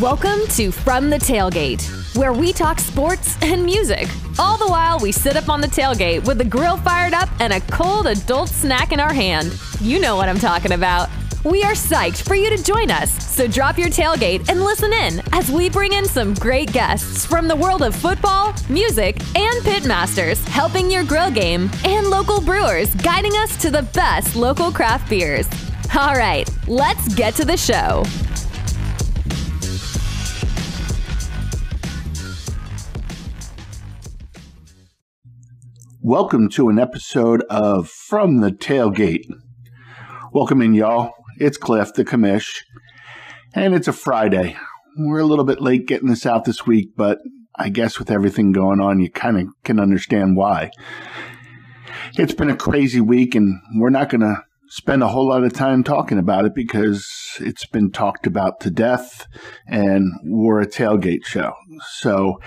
Welcome to From the Tailgate, where we talk sports and music. All the while, we sit up on the tailgate with the grill fired up and a cold adult snack in our hand. You know what I'm talking about. We are psyched for you to join us, so drop your tailgate and listen in as we bring in some great guests from the world of football, music, and pitmasters, helping your grill game, and local brewers guiding us to the best local craft beers. All right, let's get to the show. Welcome to an episode of From the Tailgate. Welcome in, y'all. It's Cliff, the commish, and it's a Friday. We're a little bit late getting this out this week, but I guess with everything going on, you kind of can understand why. It's been a crazy week, and we're not going to spend a whole lot of time talking about it because it's been talked about to death, and we're a tailgate show. So,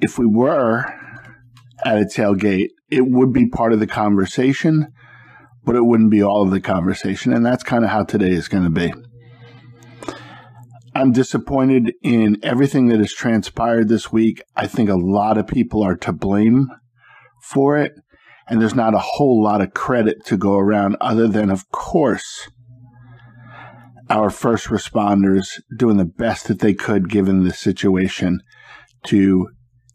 if we were at a tailgate, it would be part of the conversation, but it wouldn't be all of the conversation. And that's kind of how today is going to be. I'm disappointed in everything that has transpired this week. I think a lot of people are to blame for it. And there's not a whole lot of credit to go around, other than, of course, our first responders doing the best that they could given the situation to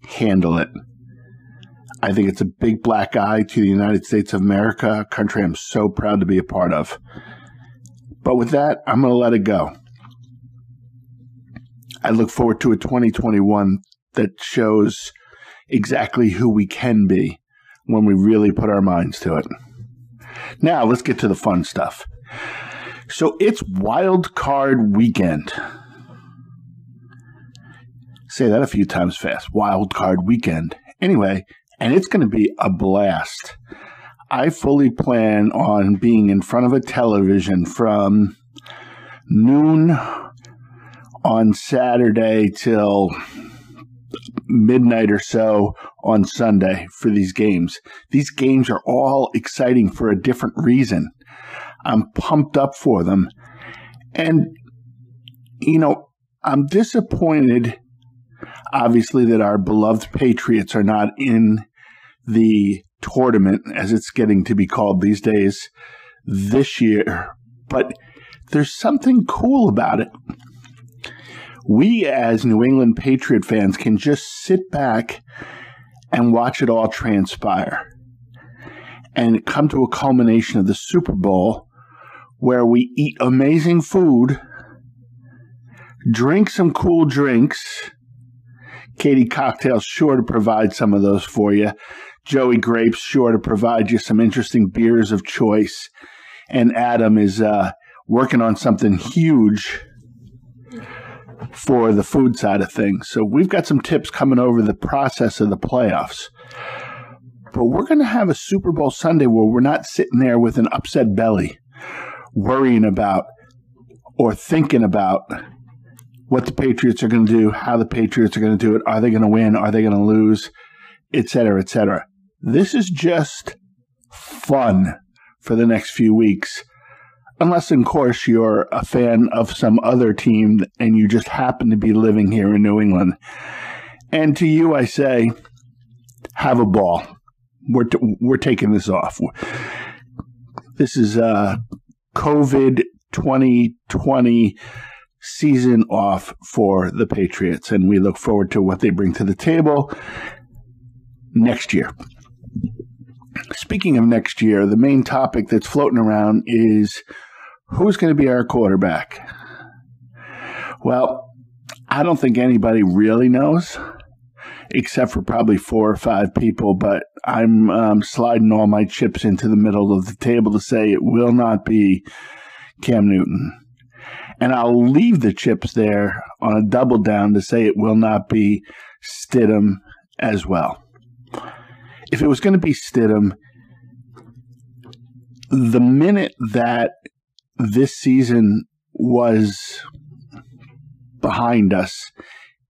handle it. I think it's a big black eye to the United States of America, a country I'm so proud to be a part of. But with that, I'm going to let it go. I look forward to a 2021 that shows exactly who we can be when we really put our minds to it. Now, let's get to the fun stuff. So it's wild card weekend. Say that a few times fast. Wild card weekend. Anyway, and it's going to be a blast. I fully plan on being in front of a television from noon on Saturday till midnight or so on Sunday for these games. These games are all exciting for a different reason. I'm pumped up for them. And, you know, I'm disappointed, obviously, that our beloved Patriots are not in the tournament, as it's getting to be called these days, this year. But there's something cool about it. We, as New England Patriot fans, can just sit back and watch it all transpire and come to a culmination of the Super Bowl where we eat amazing food, drink some cool drinks. Katie Cocktail's sure to provide some of those for you. Joey Grapes sure to provide you some interesting beers of choice. And Adam is uh, working on something huge for the food side of things. So we've got some tips coming over the process of the playoffs. But we're going to have a Super Bowl Sunday where we're not sitting there with an upset belly, worrying about or thinking about what the Patriots are going to do, how the Patriots are going to do it, are they going to win, are they going to lose, et cetera, et cetera. This is just fun for the next few weeks. Unless, of course, you're a fan of some other team and you just happen to be living here in New England. And to you, I say, have a ball. We're, t- we're taking this off. This is uh, COVID 2020 season off for the Patriots, and we look forward to what they bring to the table next year. Speaking of next year, the main topic that's floating around is who's going to be our quarterback? Well, I don't think anybody really knows, except for probably four or five people, but I'm um, sliding all my chips into the middle of the table to say it will not be Cam Newton. And I'll leave the chips there on a double down to say it will not be Stidham as well if it was going to be Stidham, the minute that this season was behind us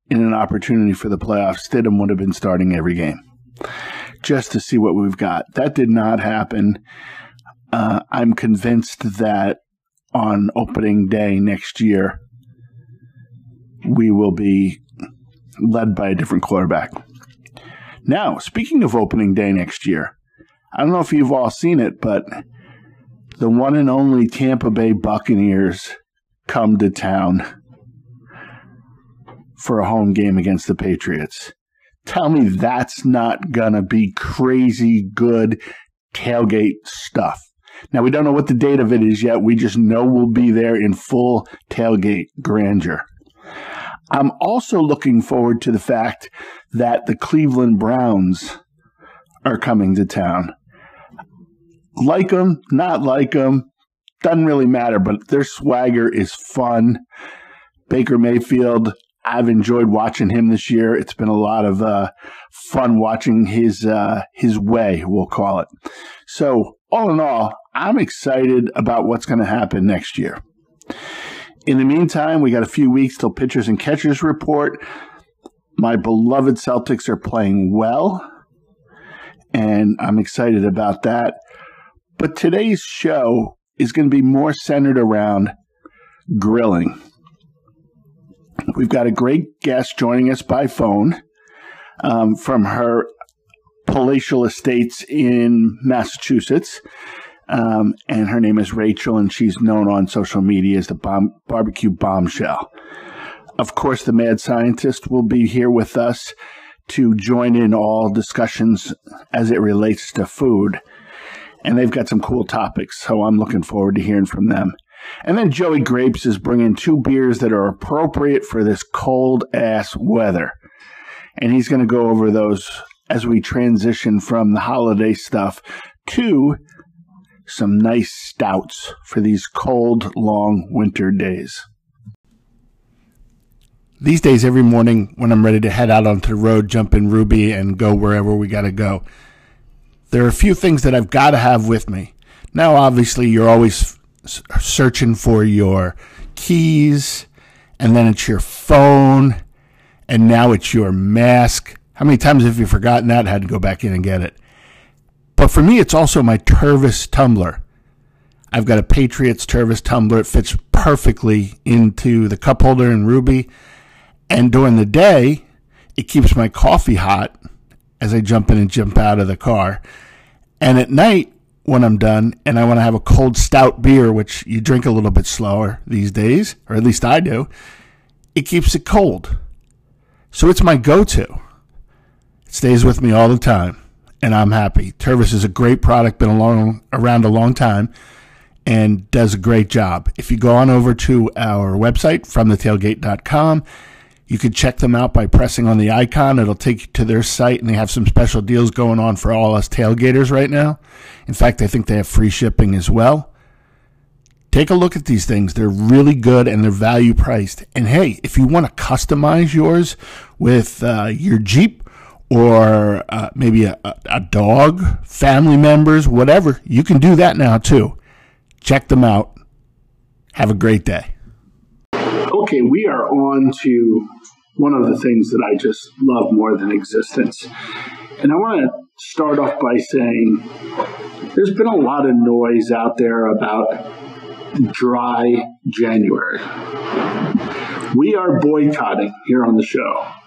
in an opportunity for the playoffs, Stidham would have been starting every game just to see what we've got. That did not happen. Uh, I'm convinced that on opening day next year, we will be led by a different quarterback. Now, speaking of opening day next year, I don't know if you've all seen it, but the one and only Tampa Bay Buccaneers come to town for a home game against the Patriots. Tell me that's not going to be crazy good tailgate stuff. Now, we don't know what the date of it is yet. We just know we'll be there in full tailgate grandeur. I'm also looking forward to the fact that the Cleveland Browns are coming to town. Like them, not like them, doesn't really matter, but their swagger is fun. Baker Mayfield, I've enjoyed watching him this year. It's been a lot of uh, fun watching his uh, his way, we'll call it. So, all in all, I'm excited about what's going to happen next year. In the meantime, we got a few weeks till pitchers and catchers report. My beloved Celtics are playing well, and I'm excited about that. But today's show is going to be more centered around grilling. We've got a great guest joining us by phone um, from her palatial estates in Massachusetts. Um, and her name is Rachel, and she's known on social media as the bomb, barbecue bombshell. Of course, the mad scientist will be here with us to join in all discussions as it relates to food. And they've got some cool topics, so I'm looking forward to hearing from them. And then Joey Grapes is bringing two beers that are appropriate for this cold ass weather. And he's going to go over those as we transition from the holiday stuff to some nice stouts for these cold, long winter days. These days, every morning when I'm ready to head out onto the road, jump in Ruby, and go wherever we got to go, there are a few things that I've got to have with me. Now, obviously, you're always searching for your keys, and then it's your phone, and now it's your mask. How many times have you forgotten that? Had to go back in and get it. But for me, it's also my Tervis tumbler. I've got a Patriots Tervis tumbler. It fits perfectly into the cup holder in Ruby. And during the day, it keeps my coffee hot as I jump in and jump out of the car. And at night, when I'm done and I want to have a cold stout beer, which you drink a little bit slower these days, or at least I do, it keeps it cold. So it's my go to. It stays with me all the time, and I'm happy. Tervis is a great product, been along, around a long time, and does a great job. If you go on over to our website, fromthetailgate.com, you can check them out by pressing on the icon. It'll take you to their site, and they have some special deals going on for all us tailgaters right now. In fact, I think they have free shipping as well. Take a look at these things. They're really good and they're value priced. And hey, if you want to customize yours with uh, your Jeep or uh, maybe a, a dog, family members, whatever, you can do that now too. Check them out. Have a great day. Okay, we are on to one of the things that I just love more than existence. And I want to start off by saying there's been a lot of noise out there about dry January. We are boycotting here on the show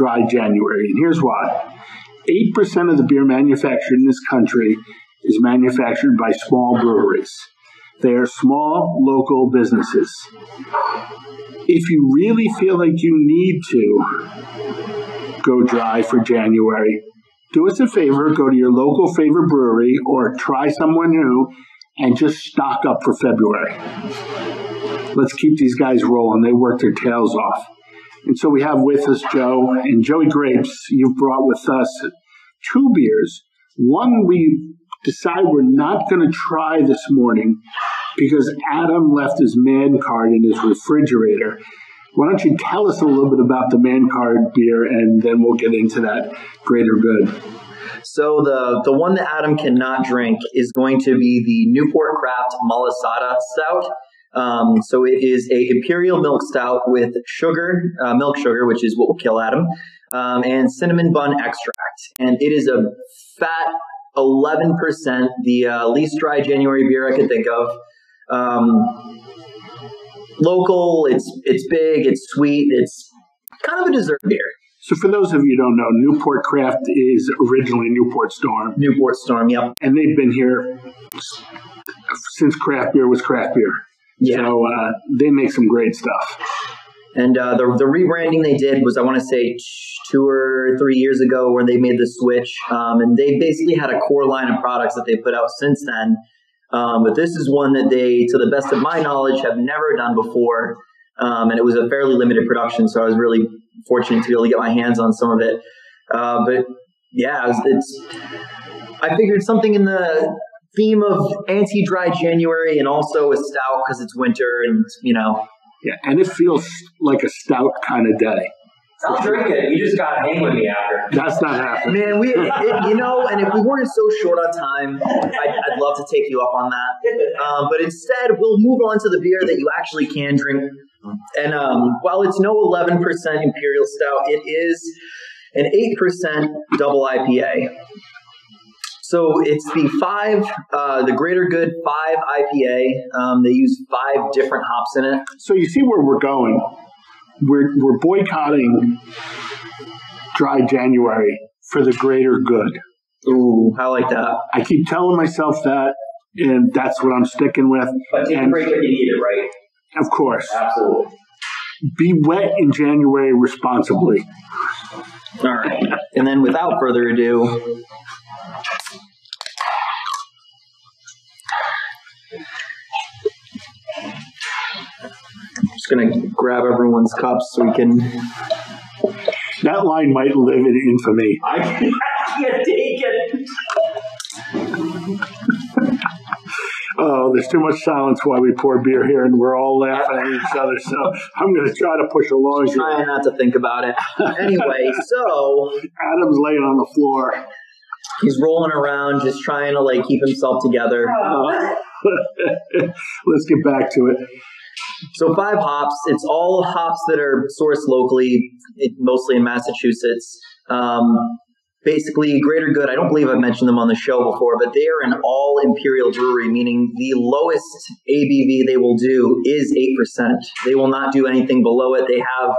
dry January, and here's why 8% of the beer manufactured in this country is manufactured by small breweries. They are small local businesses if you really feel like you need to go dry for January, do us a favor, go to your local favorite brewery or try someone new and just stock up for February. Let's keep these guys rolling. They work their tails off. And so we have with us Joe and Joey Grapes. You've brought with us two beers. One we decide we're not going to try this morning because Adam left his man card in his refrigerator. Why don't you tell us a little bit about the man card beer and then we'll get into that greater good. So the the one that Adam cannot drink is going to be the Newport Craft Malasada Stout. Um, so it is a imperial milk stout with sugar, uh, milk sugar, which is what will kill Adam, um, and cinnamon bun extract. And it is a fat 11%, the uh, least dry January beer I could think of. Um, local, it's it's big, it's sweet, it's kind of a dessert beer. So, for those of you who don't know, Newport Craft is originally Newport Storm, Newport Storm, yep. and they've been here since craft beer was craft beer. Yeah. So, uh, they make some great stuff. And uh, the the rebranding they did was, I want to say, two or three years ago, where they made the switch, um, and they basically had a core line of products that they put out since then. Um, but this is one that they, to the best of my knowledge, have never done before, um, and it was a fairly limited production. So I was really fortunate to be able to get my hands on some of it. Uh, but yeah, it's, it's I figured something in the theme of anti-dry January and also a stout because it's winter and you know Yeah, and it feels like a stout kind of day. I'll drink it. You just gotta hang with me after. That's not happening. Man, we, it, you know, and if we weren't so short on time, I'd, I'd love to take you up on that. Um, but instead, we'll move on to the beer that you actually can drink. And um, while it's no 11% Imperial Stout, it is an 8% double IPA. So it's the five, uh, the Greater Good 5 IPA. Um, they use five different hops in it. So, you see where we're going. We're, we're boycotting dry January for the greater good. Ooh, I like that. I keep telling myself that, and that's what I'm sticking with. But take a break if you need it, right? Of course, Absolutely. be wet in January responsibly. All right. And then without further ado, just going to grab everyone's cups so we can. That line might live in infamy. I can't, I can't take it. Oh, there's too much silence while we pour beer here, and we're all laughing at each other. So I'm going to try to push along. here. Trying not to think about it. Anyway, so Adam's laying on the floor. he's rolling around, just trying to like keep himself together. Uh, let's get back to it. So five hops. It's all hops that are sourced locally, mostly in Massachusetts. Um, basically, Greater Good. I don't believe I've mentioned them on the show before, but they are an all imperial brewery, meaning the lowest ABV they will do is eight percent. They will not do anything below it. They have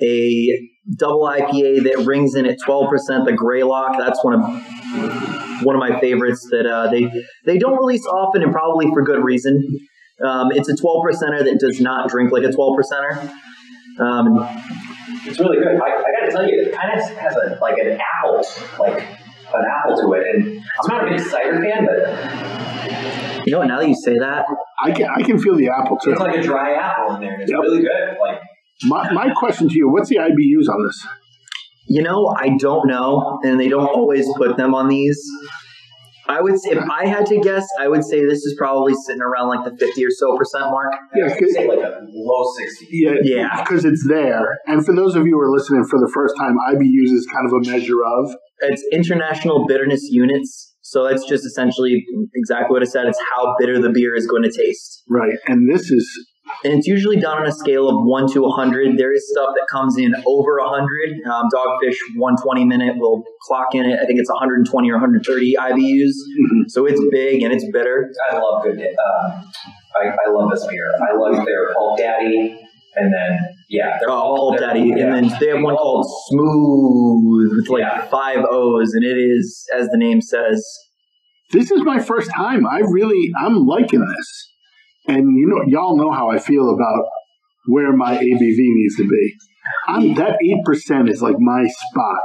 a double IPA that rings in at twelve percent. The Greylock. That's one of one of my favorites that uh, they they don't release often, and probably for good reason. Um, it's a 12 percenter that does not drink like a 12 percenter. Um, It's really good. I, I gotta tell you, it kind of has a like an apple, like an apple to it. And I'm not a big cider fan, but you know what? Now that you say that, I can I can feel the apple too. it's like a dry apple in there. It's Yep. really good. Like My, my question to you: What's the IBUs on this? you know, I don't know, and they don't always put them on these. I would say, if I had to guess, I would say this is probably sitting around like the 50 or so percent mark. Yeah, I say like a low 60. Yeah, Yeah. because it's there. And for those of you who are listening for the first time, IBUs is kind of a measure of. It's international bitterness units. So that's just essentially exactly what I said. It's how bitter the beer is going to taste. Right, and this is and it's usually done on a scale of 1 to 100 there is stuff that comes in over 100 um, dogfish 120 minute will clock in it i think it's 120 or 130 ibus so it's big and it's bitter I love good. Um, I, I love this beer. I love their Pulp Daddy, and then yeah, they're oh, all Pulp they're- daddy yeah. and then they have one called smooth with like Yeah. five o's and it is as the name says this is my first time. I really I'm liking this, and you know y'all know how I feel about where my ABV needs to be. I'm that eight percent is like my spot.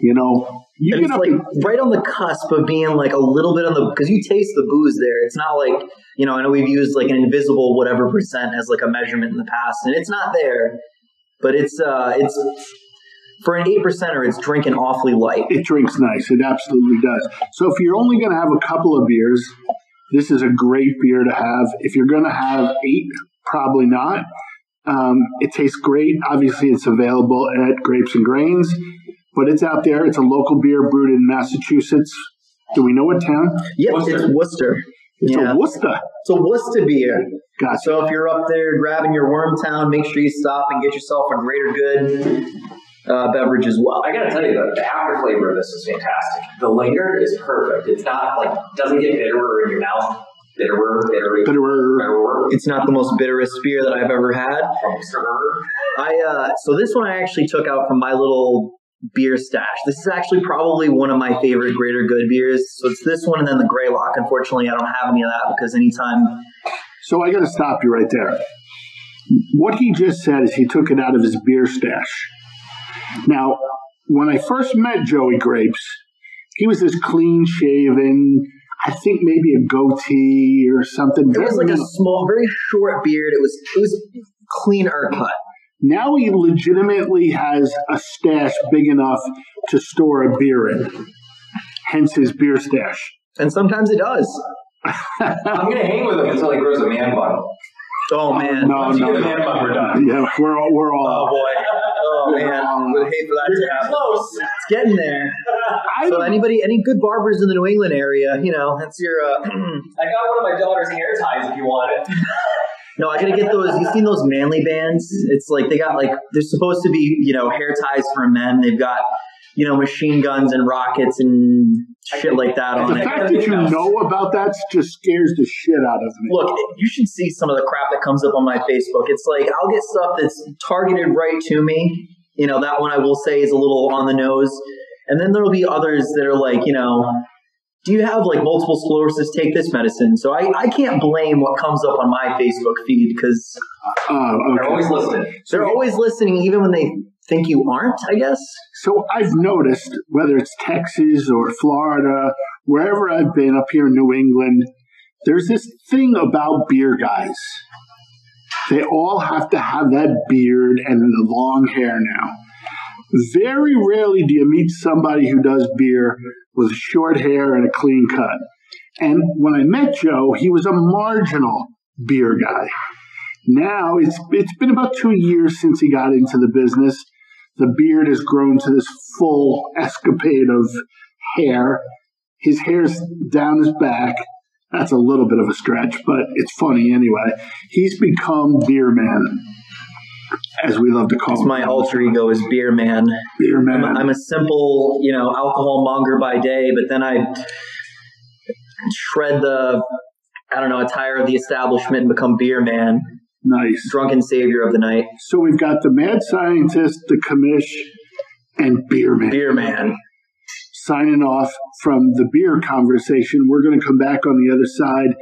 You know, you it's like and- right on the cusp of being like a little bit on the because you taste the booze there. It's not like you know. I know we've used like an invisible whatever percent as like a measurement in the past, and it's not there, but it's uh it's for an eight percenter. It's drinking awfully light. it drinks nice. It absolutely does. So if you're only going to have a couple of beers, this is a great beer to have. If you're going to have eight, probably not. Um, it tastes great. Obviously, it's available at Grapes and Grains, but it's out there. It's a local beer brewed in Massachusetts. Do we know what town? Yep, Worcester. it's Worcester. It's yeah, a Worcester. it's a Worcester beer. Gotcha. So if you're up there grabbing your Wormtown, make sure you stop and get yourself a Greater Good uh, beverage as well. I gotta tell you, the, the after flavor of this is fantastic. The linger is perfect. It's not like doesn't get bitterer in your mouth. bitterer, bitterer, Bitterer. bitterer. It's not the most bitterest beer that I've ever had. I uh, so this one I actually took out from my little beer stash. This is actually probably one of my favorite Greater Good beers. So it's this one and then the Greylock. Unfortunately, I don't have any of that because anytime So I got to stop you right there. What he just said is he took it out of his beer stash. Now, when I first met Joey Grapes, he was this clean shaven, I think maybe a goatee or something. it was like a small, very short beard. It was it was cleaner cut. Now he legitimately has a stash big enough to store a beer in. Hence his beer stash. And sometimes it does. I'm gonna hang with him until he grows a man bun. Oh man. no, Once no, no. man bun, we're done. Yeah, we're all we're Oh boy. Oh man. Would hate for that to happen. Close. It's getting there. So anybody, any good barbers in the New England area, you know, that's your. Uh, I got one of my daughter's hair ties if you want it. no, I gotta get those. You seen those manly bands? It's like they got like they're supposed to be, you know, hair ties for men. They've got, you know, machine guns and rockets and shit like that on the it. fact that you know about that just scares the shit out of me. Look, you should see some of the crap that comes up on my Facebook. It's like I'll get stuff that's targeted right to me. You know, that one I will say is a little on the nose. And then there'll be others that are like, you know, do you have like multiple sclerosis? Take this medicine. So I, I can't blame what comes up on my Facebook feed because Oh, uh, uh, They're always listening. they're always listening, even when they think you aren't, I guess. So I've noticed whether it's Texas or Florida, wherever I've been up here in New England, there's this thing about beer guys. They all have to have that beard and the long hair now. Very rarely do you meet somebody who does beer with short hair and a clean cut. And when I met Joe, he was a marginal beer guy. Now it's it's been about two years since he got into the business. The beard has grown to this full escapade of hair. His hair's down his back. That's a little bit of a stretch, but it's funny anyway. He's become beer man, as we love to call him. My alter ego is Beer Man. beer I'm man. a, I'm a simple, you know, alcohol monger by day, but then I shred the, I don't know, attire of the establishment and become beer man, nice. drunken savior of the night, So we've got the mad scientist, the commish, and beer man. beer man. signing off from the beer conversation. We're going to come back on the other side.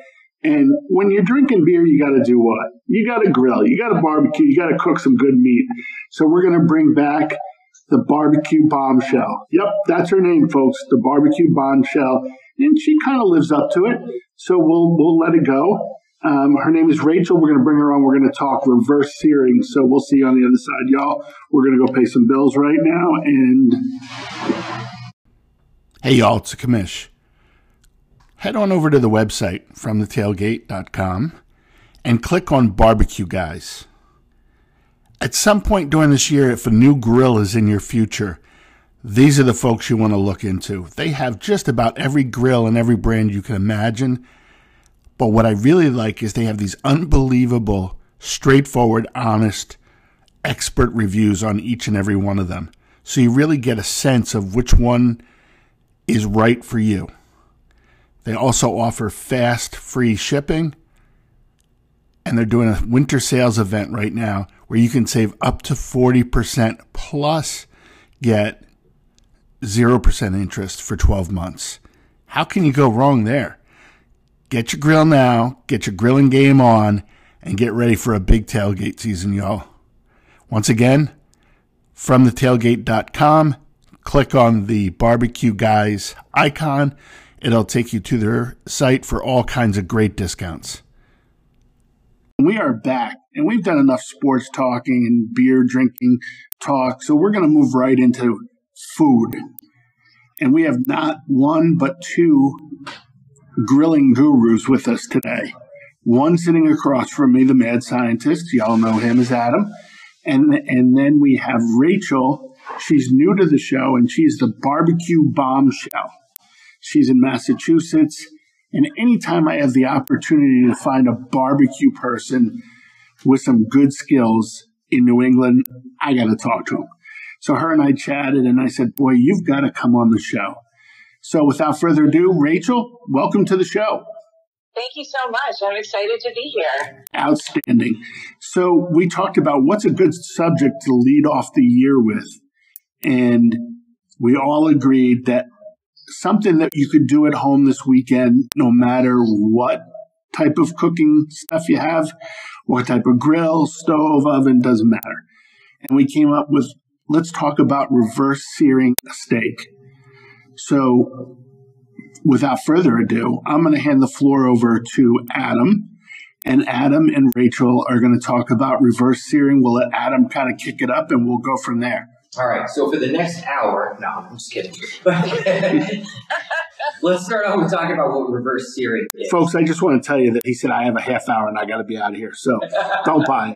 And when you're drinking beer, you got to do what? You got to grill, you got to barbecue, you got to cook some good meat. So we're going to bring back the barbecue bombshell. Yep, that's her name, folks, the barbecue bombshell. And she kind of lives up to it. So we'll we'll let it go. Um, her name is Rachel. We're going to bring her on. We're going to talk reverse searing. So we'll see you on the other side, y'all. We're going to go pay some bills right now. And Hey y'all, it's a commish. Head on over to the website from thetailgate.com and click on barbecue guys. At some point during this year, if a new grill is in your future, these are the folks you want to look into. They have just about every grill and every brand you can imagine. But what I really like is they have these unbelievable, straightforward, honest, expert reviews on each and every one of them. So you really get a sense of which one is right for you. They also offer fast, free shipping. And they're doing a winter sales event right now where you can save up to 40% plus get 0% interest for 12 months. How can you go wrong there? Get your grill now, get your grilling game on, and get ready for a big tailgate season, y'all. Once again, from thetailgate.com, click on the barbecue guys icon. It'll take you to their site for all kinds of great discounts. We are back, and we've done enough sports talking and beer drinking talk, so we're going to move right into food. And we have not one but two grilling gurus with us today. One sitting across from me, the mad scientist. Y'all know him as Adam. And, and then we have Rachel. She's new to the show, and she's the barbecue bombshell. She's in Massachusetts. And anytime I have the opportunity to find a barbecue person with some good skills in New England, I got to talk to him. So her and I chatted, and I said, Boy, you've got to come on the show. So without further ado, Rachel, welcome to the show. Thank you so much. I'm excited to be here. Outstanding. So we talked about what's a good subject to lead off the year with. And we all agreed that something that you could do at home this weekend, no matter what type of cooking stuff you have, what type of grill, stove, oven, doesn't matter. And we came up with let's talk about reverse searing a steak. So, without further ado, I'm going to hand the floor over to Adam. And Adam and Rachel are going to talk about reverse searing. We'll let Adam kind of kick it up and we'll go from there. All right. So for the next hour, no, I'm just kidding. Let's start off with talking about what reverse searing is. Folks, I just want to tell you that he said I have a half hour and I got to be out of here. So don't buy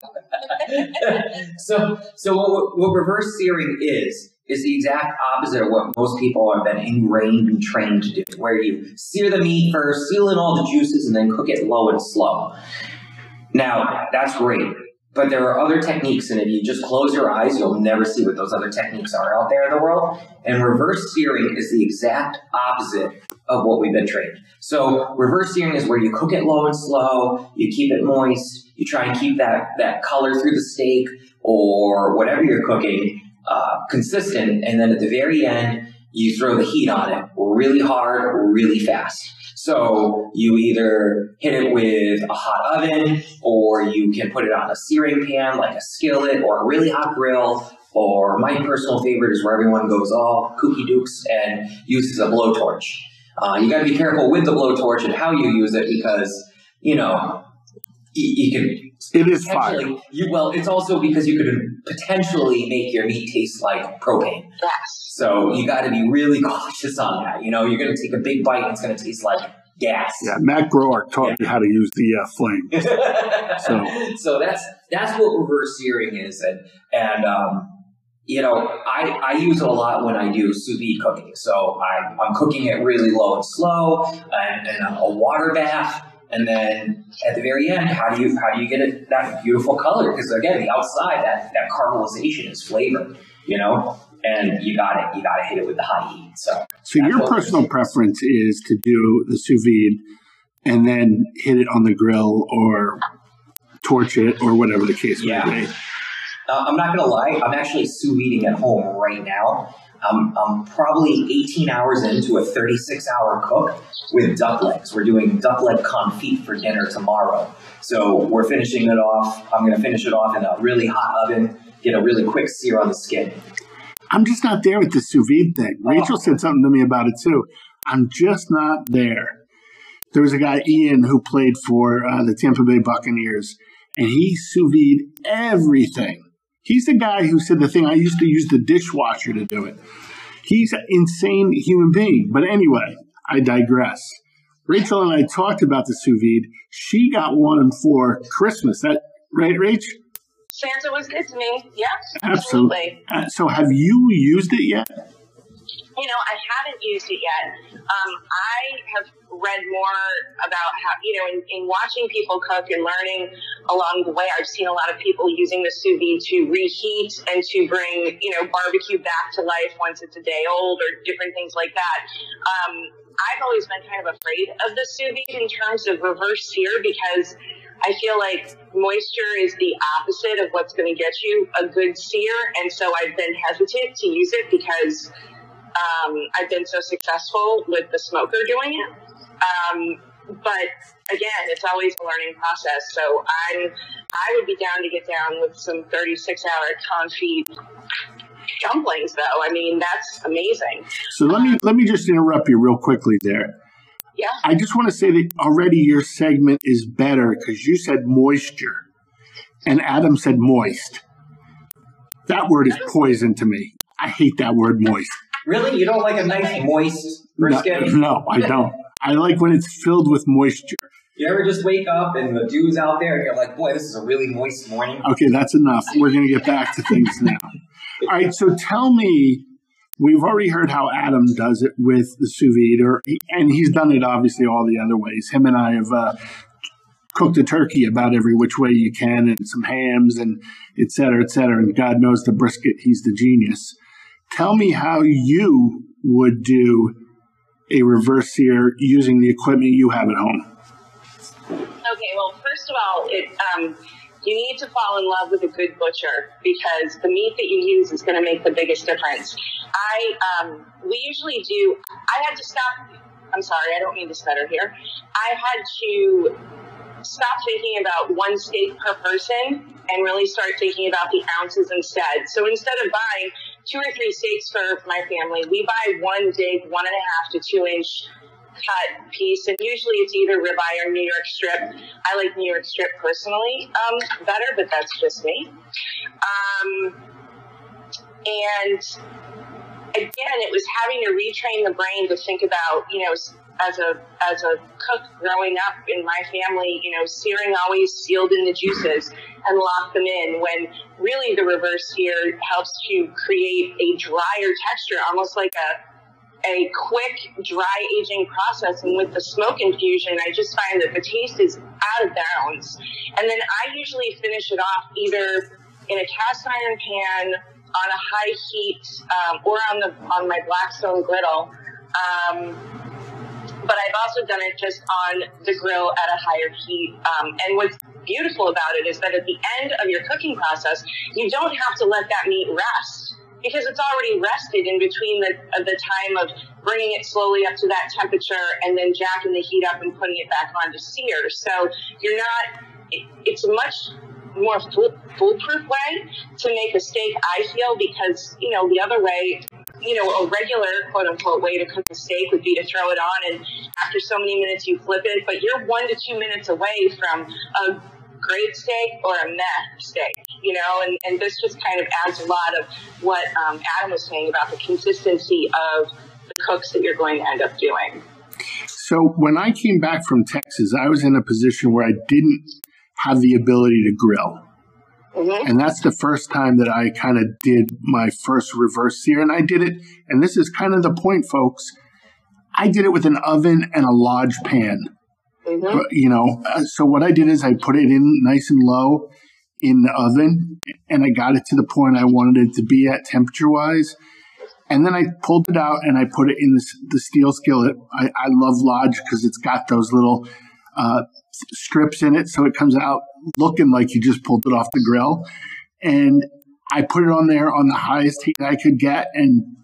it. so, so what, what reverse searing is, is the exact opposite of what most people have been ingrained and trained to do, where you sear the meat first, seal in all the juices, and then cook it low and slow. Now, that's great. But there are other techniques, and if you just close your eyes, you'll never see what those other techniques are out there in the world. And reverse searing is the exact opposite of what we've been trained. So reverse searing is where you cook it low and slow, you keep it moist, you try and keep that, that color through the steak or whatever you're cooking uh, consistent, and then at the very end, you throw the heat on it really hard, really fast. So you either hit it with a hot oven, or you can put it on a searing pan like a skillet or a really hot grill, or my personal favorite is where everyone goes all kooky dukes and uses a blowtorch. Uh, you got to be careful with the blowtorch and how you use it because you know you, you can. It is fire. You, well, it's also because you could potentially make your meat taste like propane. Yes. So you got to be really cautious on that. You know, you're going to take a big bite and it's going to taste like gas. Yeah, Matt Groark taught yeah. me how to use the uh, flame. so, so that's that's what reverse searing is, and and um, you know, I, I use it a lot when I do sous vide cooking. So I, I'm cooking it really low and slow, and, and a water bath. And then at the very end, how do you how do you get it that beautiful color? Because again, the outside that that caramelization is flavor, you know and you got it. You got to hit it with the high heat. So, so your personal preference is to do the sous vide and then hit it on the grill or torch it or whatever the case yeah. may be. Uh, I'm not going to lie. I'm actually sous videing at home right now. I'm, I'm probably 18 hours into a 36 hour cook with duck legs. We're doing duck leg confit for dinner tomorrow. So we're finishing it off. I'm going to finish it off in a really hot oven, get a really quick sear on the skin. I'm just not there with the sous vide thing. Oh. Rachel said something to me about it too. I'm just not there. There was a guy, Ian, who played for uh, the Tampa Bay Buccaneers, and he sous vide everything. He's the guy who said the thing I used to use the dishwasher to do it. He's an insane human being. But anyway, I digress. Rachel and I talked about the sous vide. She got one for Christmas. That right, Rach? Santa was good to me. Yes, absolutely. absolutely. Uh, so, have you used it yet? You know, I haven't used it yet. Um, I have read more about how, you know, in, in watching people cook and learning along the way, I've seen a lot of people using the sous vide to reheat and to bring, you know, barbecue back to life once it's a day old or different things like that. Um, I've always been kind of afraid of the sous vide in terms of reverse sear because I feel like moisture is the opposite of what's going to get you a good sear. And so I've been hesitant to use it because um, I've been so successful with the smoker doing it. Um, but again, it's always a learning process. So I'm, I would be down to get down with some 36 hour confit dumplings though. I mean, that's amazing. So let me, let me just interrupt you real quickly there. Yeah. I just want to say that already your segment is better because you said moisture and Adam said moist. That word is poison to me. I hate that word moist. Really? You don't like a nice moist brisket? No, no I don't. I like when it's filled with moisture. You ever just wake up and the dew's out there and you're like, boy, this is a really moist morning? Okay, that's enough. We're going to get back to things now. All right, so tell me We've already heard how Adam does it with the sous vide, or, and he's done it obviously all the other ways. Him and I have uh, cooked a turkey about every which way you can, and some hams, and et cetera, et cetera. And God knows the brisket, he's the genius. Tell me how you would do a reverse sear using the equipment you have at home. Okay, well, first of all, it um, you need to fall in love with a good butcher because the meat that you use is going to make the biggest difference. I um, we usually do. I had to stop. I'm sorry, I don't mean to stutter here. I had to stop thinking about one steak per person and really start thinking about the ounces instead. So instead of buying two or three steaks for my family, we buy one big one and a half to two inch cut piece, and usually it's either ribeye or New York strip. I like New York strip personally um, better, but that's just me. Um, and again, it was having to retrain the brain to think about, you know, as a as a cook growing up in my family, you know, searing always sealed in the juices and lock them in. When really the reverse sear helps to create a drier texture, almost like a a quick dry aging process. And with the smoke infusion, I just find that the taste is out of bounds. And then I usually finish it off either in a cast iron pan on a high heat um, or on the on my Blackstone griddle. Um, but I've also done it just on the grill at a higher heat. Um, and what's beautiful about it is that at the end of your cooking process, you don't have to let that meat rest because it's already rested in between the, uh, the time of bringing it slowly up to that temperature and then jacking the heat up and putting it back on to sear. So you're not, it, it's much more fool, foolproof way to make a steak, I feel, because, you know, the other way, you know, a regular quote unquote way to cook a steak would be to throw it on and after so many minutes you flip it, but you're one to two minutes away from a great steak or a meh steak, you know, and, and this just kind of adds a lot of what um, Adam was saying about the consistency of the cooks that you're going to end up doing. So when I came back from Texas, I was in a position where I didn't have the ability to grill. Mm-hmm. And that's the first time that I kind of did my first reverse sear. And I did it, and this is kind of the point, folks. I did it with an oven and a lodge pan. Mm-hmm. You know, uh, so what I did is I put it in nice and low in the oven and I got it to the point I wanted it to be at temperature wise. And then I pulled it out and I put it in the, the steel skillet. I, I love Lodge because it's got those little uh, strips in it. So it comes out looking like you just pulled it off the grill. And I put it on there on the highest heat I could get and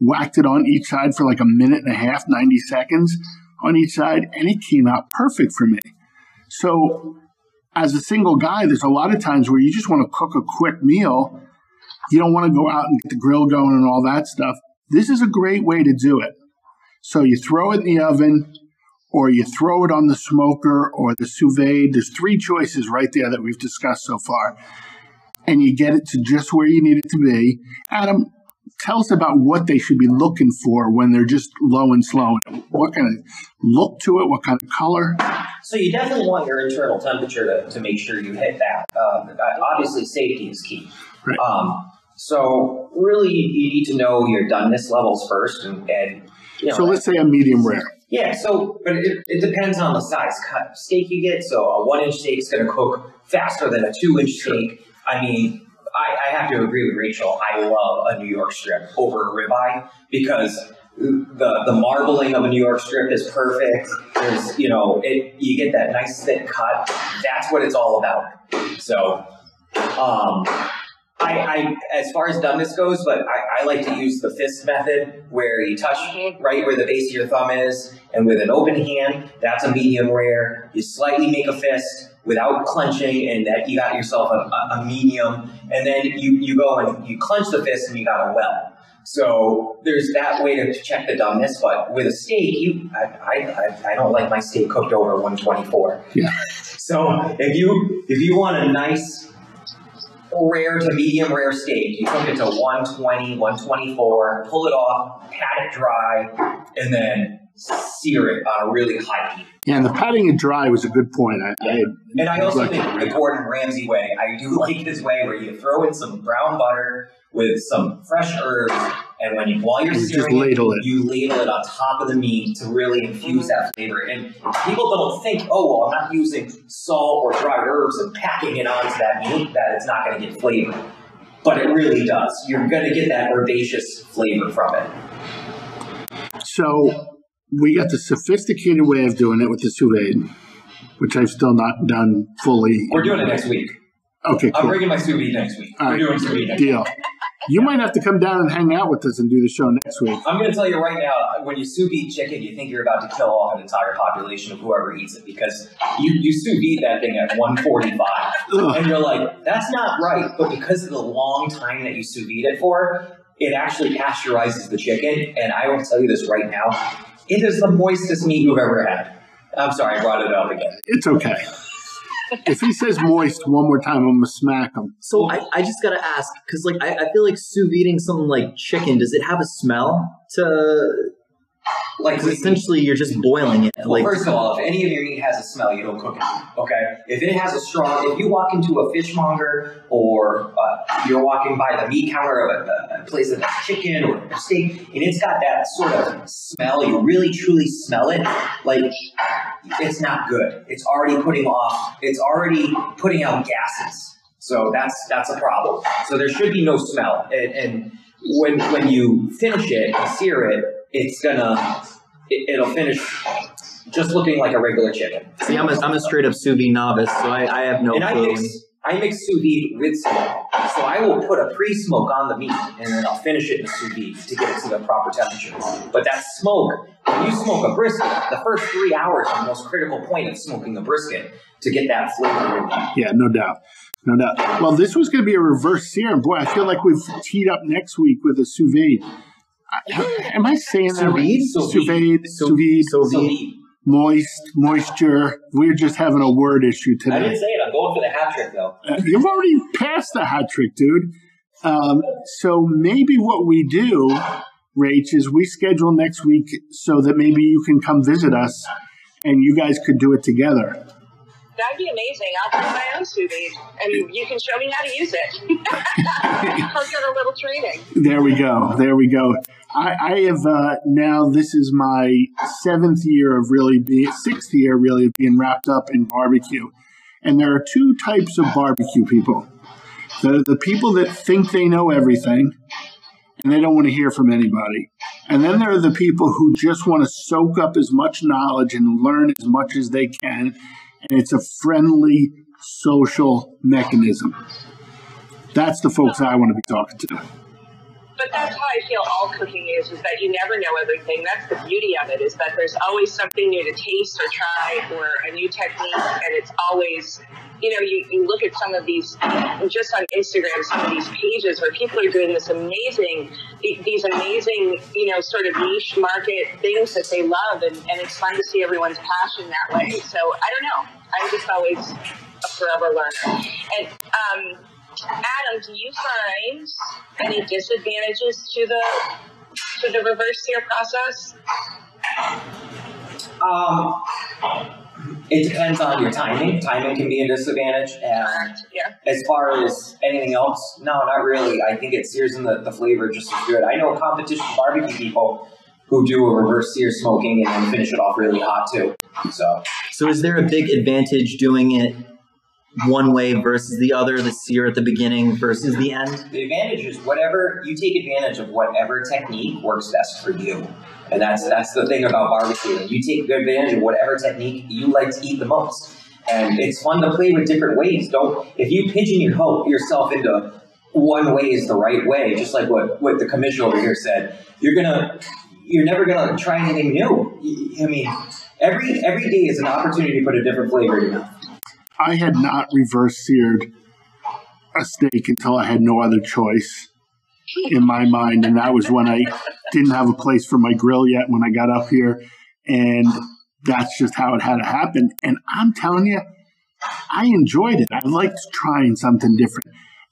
whacked it on each side for like a minute and a half, 90 seconds on each side, and it came out perfect for me. So, as a single guy, there's a lot of times where you just want to cook a quick meal. You don't want to go out and get the grill going and all that stuff. This is a great way to do it. So, you throw it in the oven, or you throw it on the smoker or the sous vide. There's three choices right there that we've discussed so far. And you get it to just where you need it to be. Adam, tell us about what they should be looking for when they're just low and slow. What kind of look to it? What kind of color? So you definitely want your internal temperature to, to make sure you hit that. Um, obviously, safety is key. Right. Um, so really, you need to know your doneness levels first, and, and you know, so let's say a medium rare. Yeah. So, but it, it depends on the size cut steak you get. So a one inch steak is going to cook faster than a two inch steak. I mean, I, I have to agree with Rachel. I love a New York strip over a ribeye because the the marbling of a New York strip is perfect. There's you know it you get that nice thick cut. That's what it's all about. So um, I, I as far as doneness goes, but I, I like to use the fist method where you touch uh-huh. right where the base of your thumb is, and with an open hand, that's a medium rare. You slightly make a fist without clenching, and that you got yourself a, a medium, and then you, you go and you clench the fist, and you got a well. So there's that way to check the doneness, but with a steak, you I, I, I don't like my steak cooked over 124. Yeah. So if you if you want a nice rare to medium rare steak, you cook it to 120, 124, pull it off, pat it dry, and then sear it on a really high heat. Yeah, and the patting it dry was a good point. I, yeah. I and I also think the Gordon Ramsay way, I do like his way where you throw in some brown butter with some fresh herbs, and when you while you're you searing ladle it, you ladle it on top of the meat to really infuse that flavor. And people don't think, oh, well, I'm not using salt or dried herbs and packing it onto that meat that it's not going to get flavor. But it really does. You're going to get that herbaceous flavor from it. So we got the sophisticated way of doing it with the sous vide. which I've still not done fully. We're doing it next week. Okay, cool. I'm bringing my sous vide next week. All We're right. doing sous vide next week. Deal. You might have to come down and hang out with us and do the show next week. I'm going to tell you right now, when you sous vide chicken, you think you're about to kill off an entire population of whoever eats it because you, you sous vide that thing at 145. Ugh. And you're like, that's not right. But because of the long time that you sous vide it for, it actually pasteurizes the chicken. And I will tell you this right now, it is the moistest meat you've ever had. I'm sorry, I brought it up again. It's okay. If he says moist one more time, I'm gonna smack him. So I, I just gotta ask because like I, I feel like sous videing something like chicken. Does it have a smell to? Like, essentially you're just boiling it. Well, Like first of all, if any of your meat has a smell, you don't cook it. Okay. If it has a strong, if you walk into a fishmonger or uh, you're walking by the meat counter of a, a place that has chicken or steak, and it's got that sort of smell, you really truly smell it. Like it's not good. It's already putting off. It's already putting out gases. So that's that's a problem. So there should be no smell. And, and when when you finish it, and sear it, it's gonna it, it'll finish just looking like a regular chicken. see, I'm a, I'm a straight up sous vide novice, so I, I have no and I clue. mix I mix sous vide with smoke. So I will put a pre-smoke on the meat and then I'll finish it in sous vide to get it to the proper temperature. But that smoke, when you smoke a brisket, the first three hours are the most critical point of smoking a brisket to get that flavor in there. Yeah, no doubt. No doubt. Well, this was going to be a reverse serum. Boy, I feel like we've teed up next week with a sous vide. I- Am I saying that Sous right? vide? Sous vide, sous vide, Sous So vide. vide. moist, moisture. We're just having a word issue today. I didn't today. say it. I'm going for the hat trick though. Uh, You've already passed the hat trick, dude. Um, so maybe what we do, Rach, is we schedule next week so that maybe you can come visit us and you guys could do it together. That'd be amazing. I'll do my own sous vide, and you can show me how to use it. I'll get a little training. There we go. There we go. I, I have uh, now. This is my seventh year of really being sixth year really of being wrapped up in barbecue, and there are two types of barbecue people. Are the people that think they know everything, and they don't want to hear from anybody. And then there are the people who just want to soak up as much knowledge and learn as much as they can, and it's a friendly social mechanism. That's the folks I want to be talking to. But that's how I feel all cooking is, is that you never know everything. That's the beauty of it, is that there's always something new to taste or try or a new technique. And it's always, you know, you, you look at some of these, just on Instagram, some of these pages where people are doing this amazing, these amazing, you know, sort of niche market things that they love. And, and it's fun to see everyone's passion that way. So I don't know. I'm just always a forever learner. And, um, Adam, do you find any disadvantages to the to the reverse sear process? Um, it depends on your timing. Timing can be a disadvantage, and Yeah. as far as anything else, no, not really. I think it sears in the, the flavor just as good. I know competition barbecue people who do a reverse sear smoking and then finish it off really hot too. So So is there a big advantage doing it one way versus the other, the sear at the beginning versus the end? the advantage is whatever you take advantage of whatever technique works best for you. And that's that's the thing about barbecuing. You take advantage of whatever technique you like to eat the most. And it's fun to play with different ways. Don't if you pigeon your ho- yourself into one way is the right way, just like what, what the commissioner over here said, you're gonna you're never gonna try anything new. I mean, every every day is an opportunity to put a different flavor in your mouth. I had not reverse seared a steak until I had no other choice in my mind. And that was when I didn't have a place for my grill yet when I got up here. And that's just how it had to happen. And I'm telling you, I enjoyed it. I liked trying something different.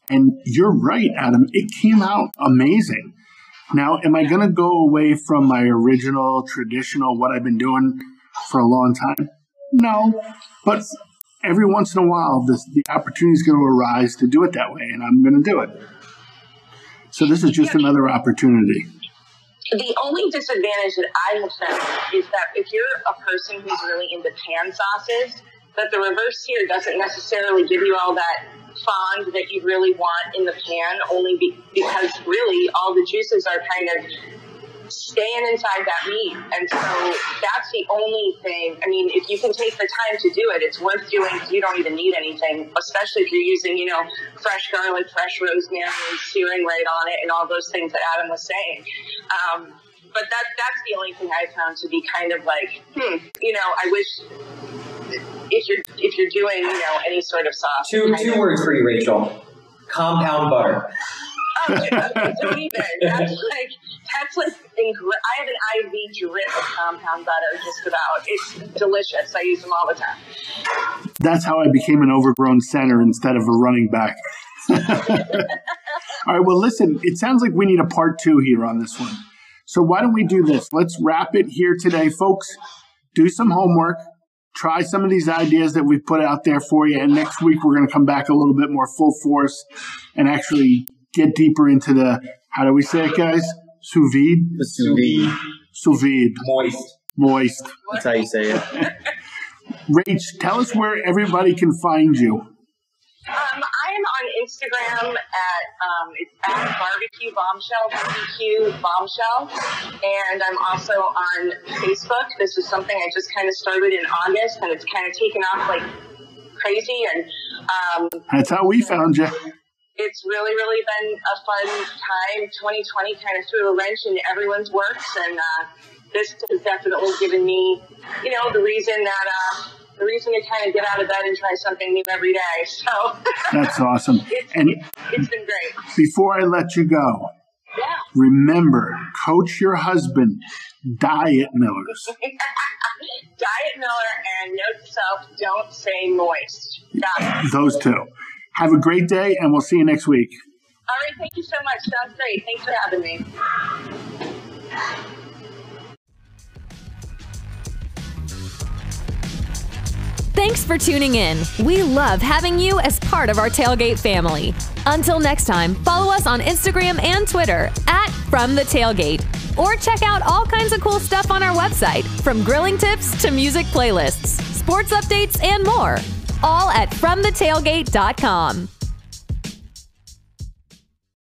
And you're right, Adam. It came out amazing. Now, am I going to go away from my original, traditional, what I've been doing for a long time? No. But every once in a while, this, the opportunity is going to arise to do it that way, and I'm going to do it. So this is just another opportunity. The only disadvantage that I have found is that if you're a person who's really into pan sauces, that the reverse sear doesn't necessarily give you all that fond that you really want in the pan, only be, because really all the juices are kind of staying inside that meat. And so that's the only thing. I mean, if you can take the time to do it, it's worth doing you don't even need anything, especially if you're using, you know, fresh garlic, fresh rosemary, and searing right on it, and all those things that Adam was saying. Um, but that that's the only thing I found to be kind of like, hmm, you know, I wish if you're if you're doing, you know, any sort of sauce. Two two of, words for you, Rachel. Compound butter. Okay, don't even. That's like that's like I have an IV drip of compound butter just about. It's delicious. I use them all the time. That's how I became an overgrown center instead of a running back. all right. Well, listen. It sounds like we need a part two here on this one. So why don't we do this? Let's wrap it here today, folks. Do some homework. Try some of these ideas that we've put out there for you. And next week, we're going to come back a little bit more full force and actually get deeper into the, how do we say it, guys? Sous vide? The sous vide. Sous vide. Moist. Moist. That's how you say it. Rach, tell us where everybody can find you. Um, I am on Instagram at um, it's at barbecue bombshell BBQ bombshell, and I'm also on Facebook. This is something I just kind of started in August, and it's kind of taken off like crazy. And um, That's how we found you. It's really, really been a fun time. 2020 kind of threw a wrench into everyone's works, and uh, this has definitely given me, you know, the reason that uh, the reason to kind of get out of bed and try something new every day. So That's awesome. it's, And it's been great. before I let you go, Yeah. remember, coach your husband, Diet Millers. Diet Miller and note to self: don't say moist. Those two. Have a great day, and we'll see you next week. All right. Thank you so much. Sounds great. Thanks for having me. Thanks for tuning in. We love having you as part of our tailgate family. Until next time, follow us on Instagram and Twitter at From the Tailgate, or check out all kinds of cool stuff on our website, from grilling tips to music playlists, sports updates, and more. All at FromTheTailgate.com.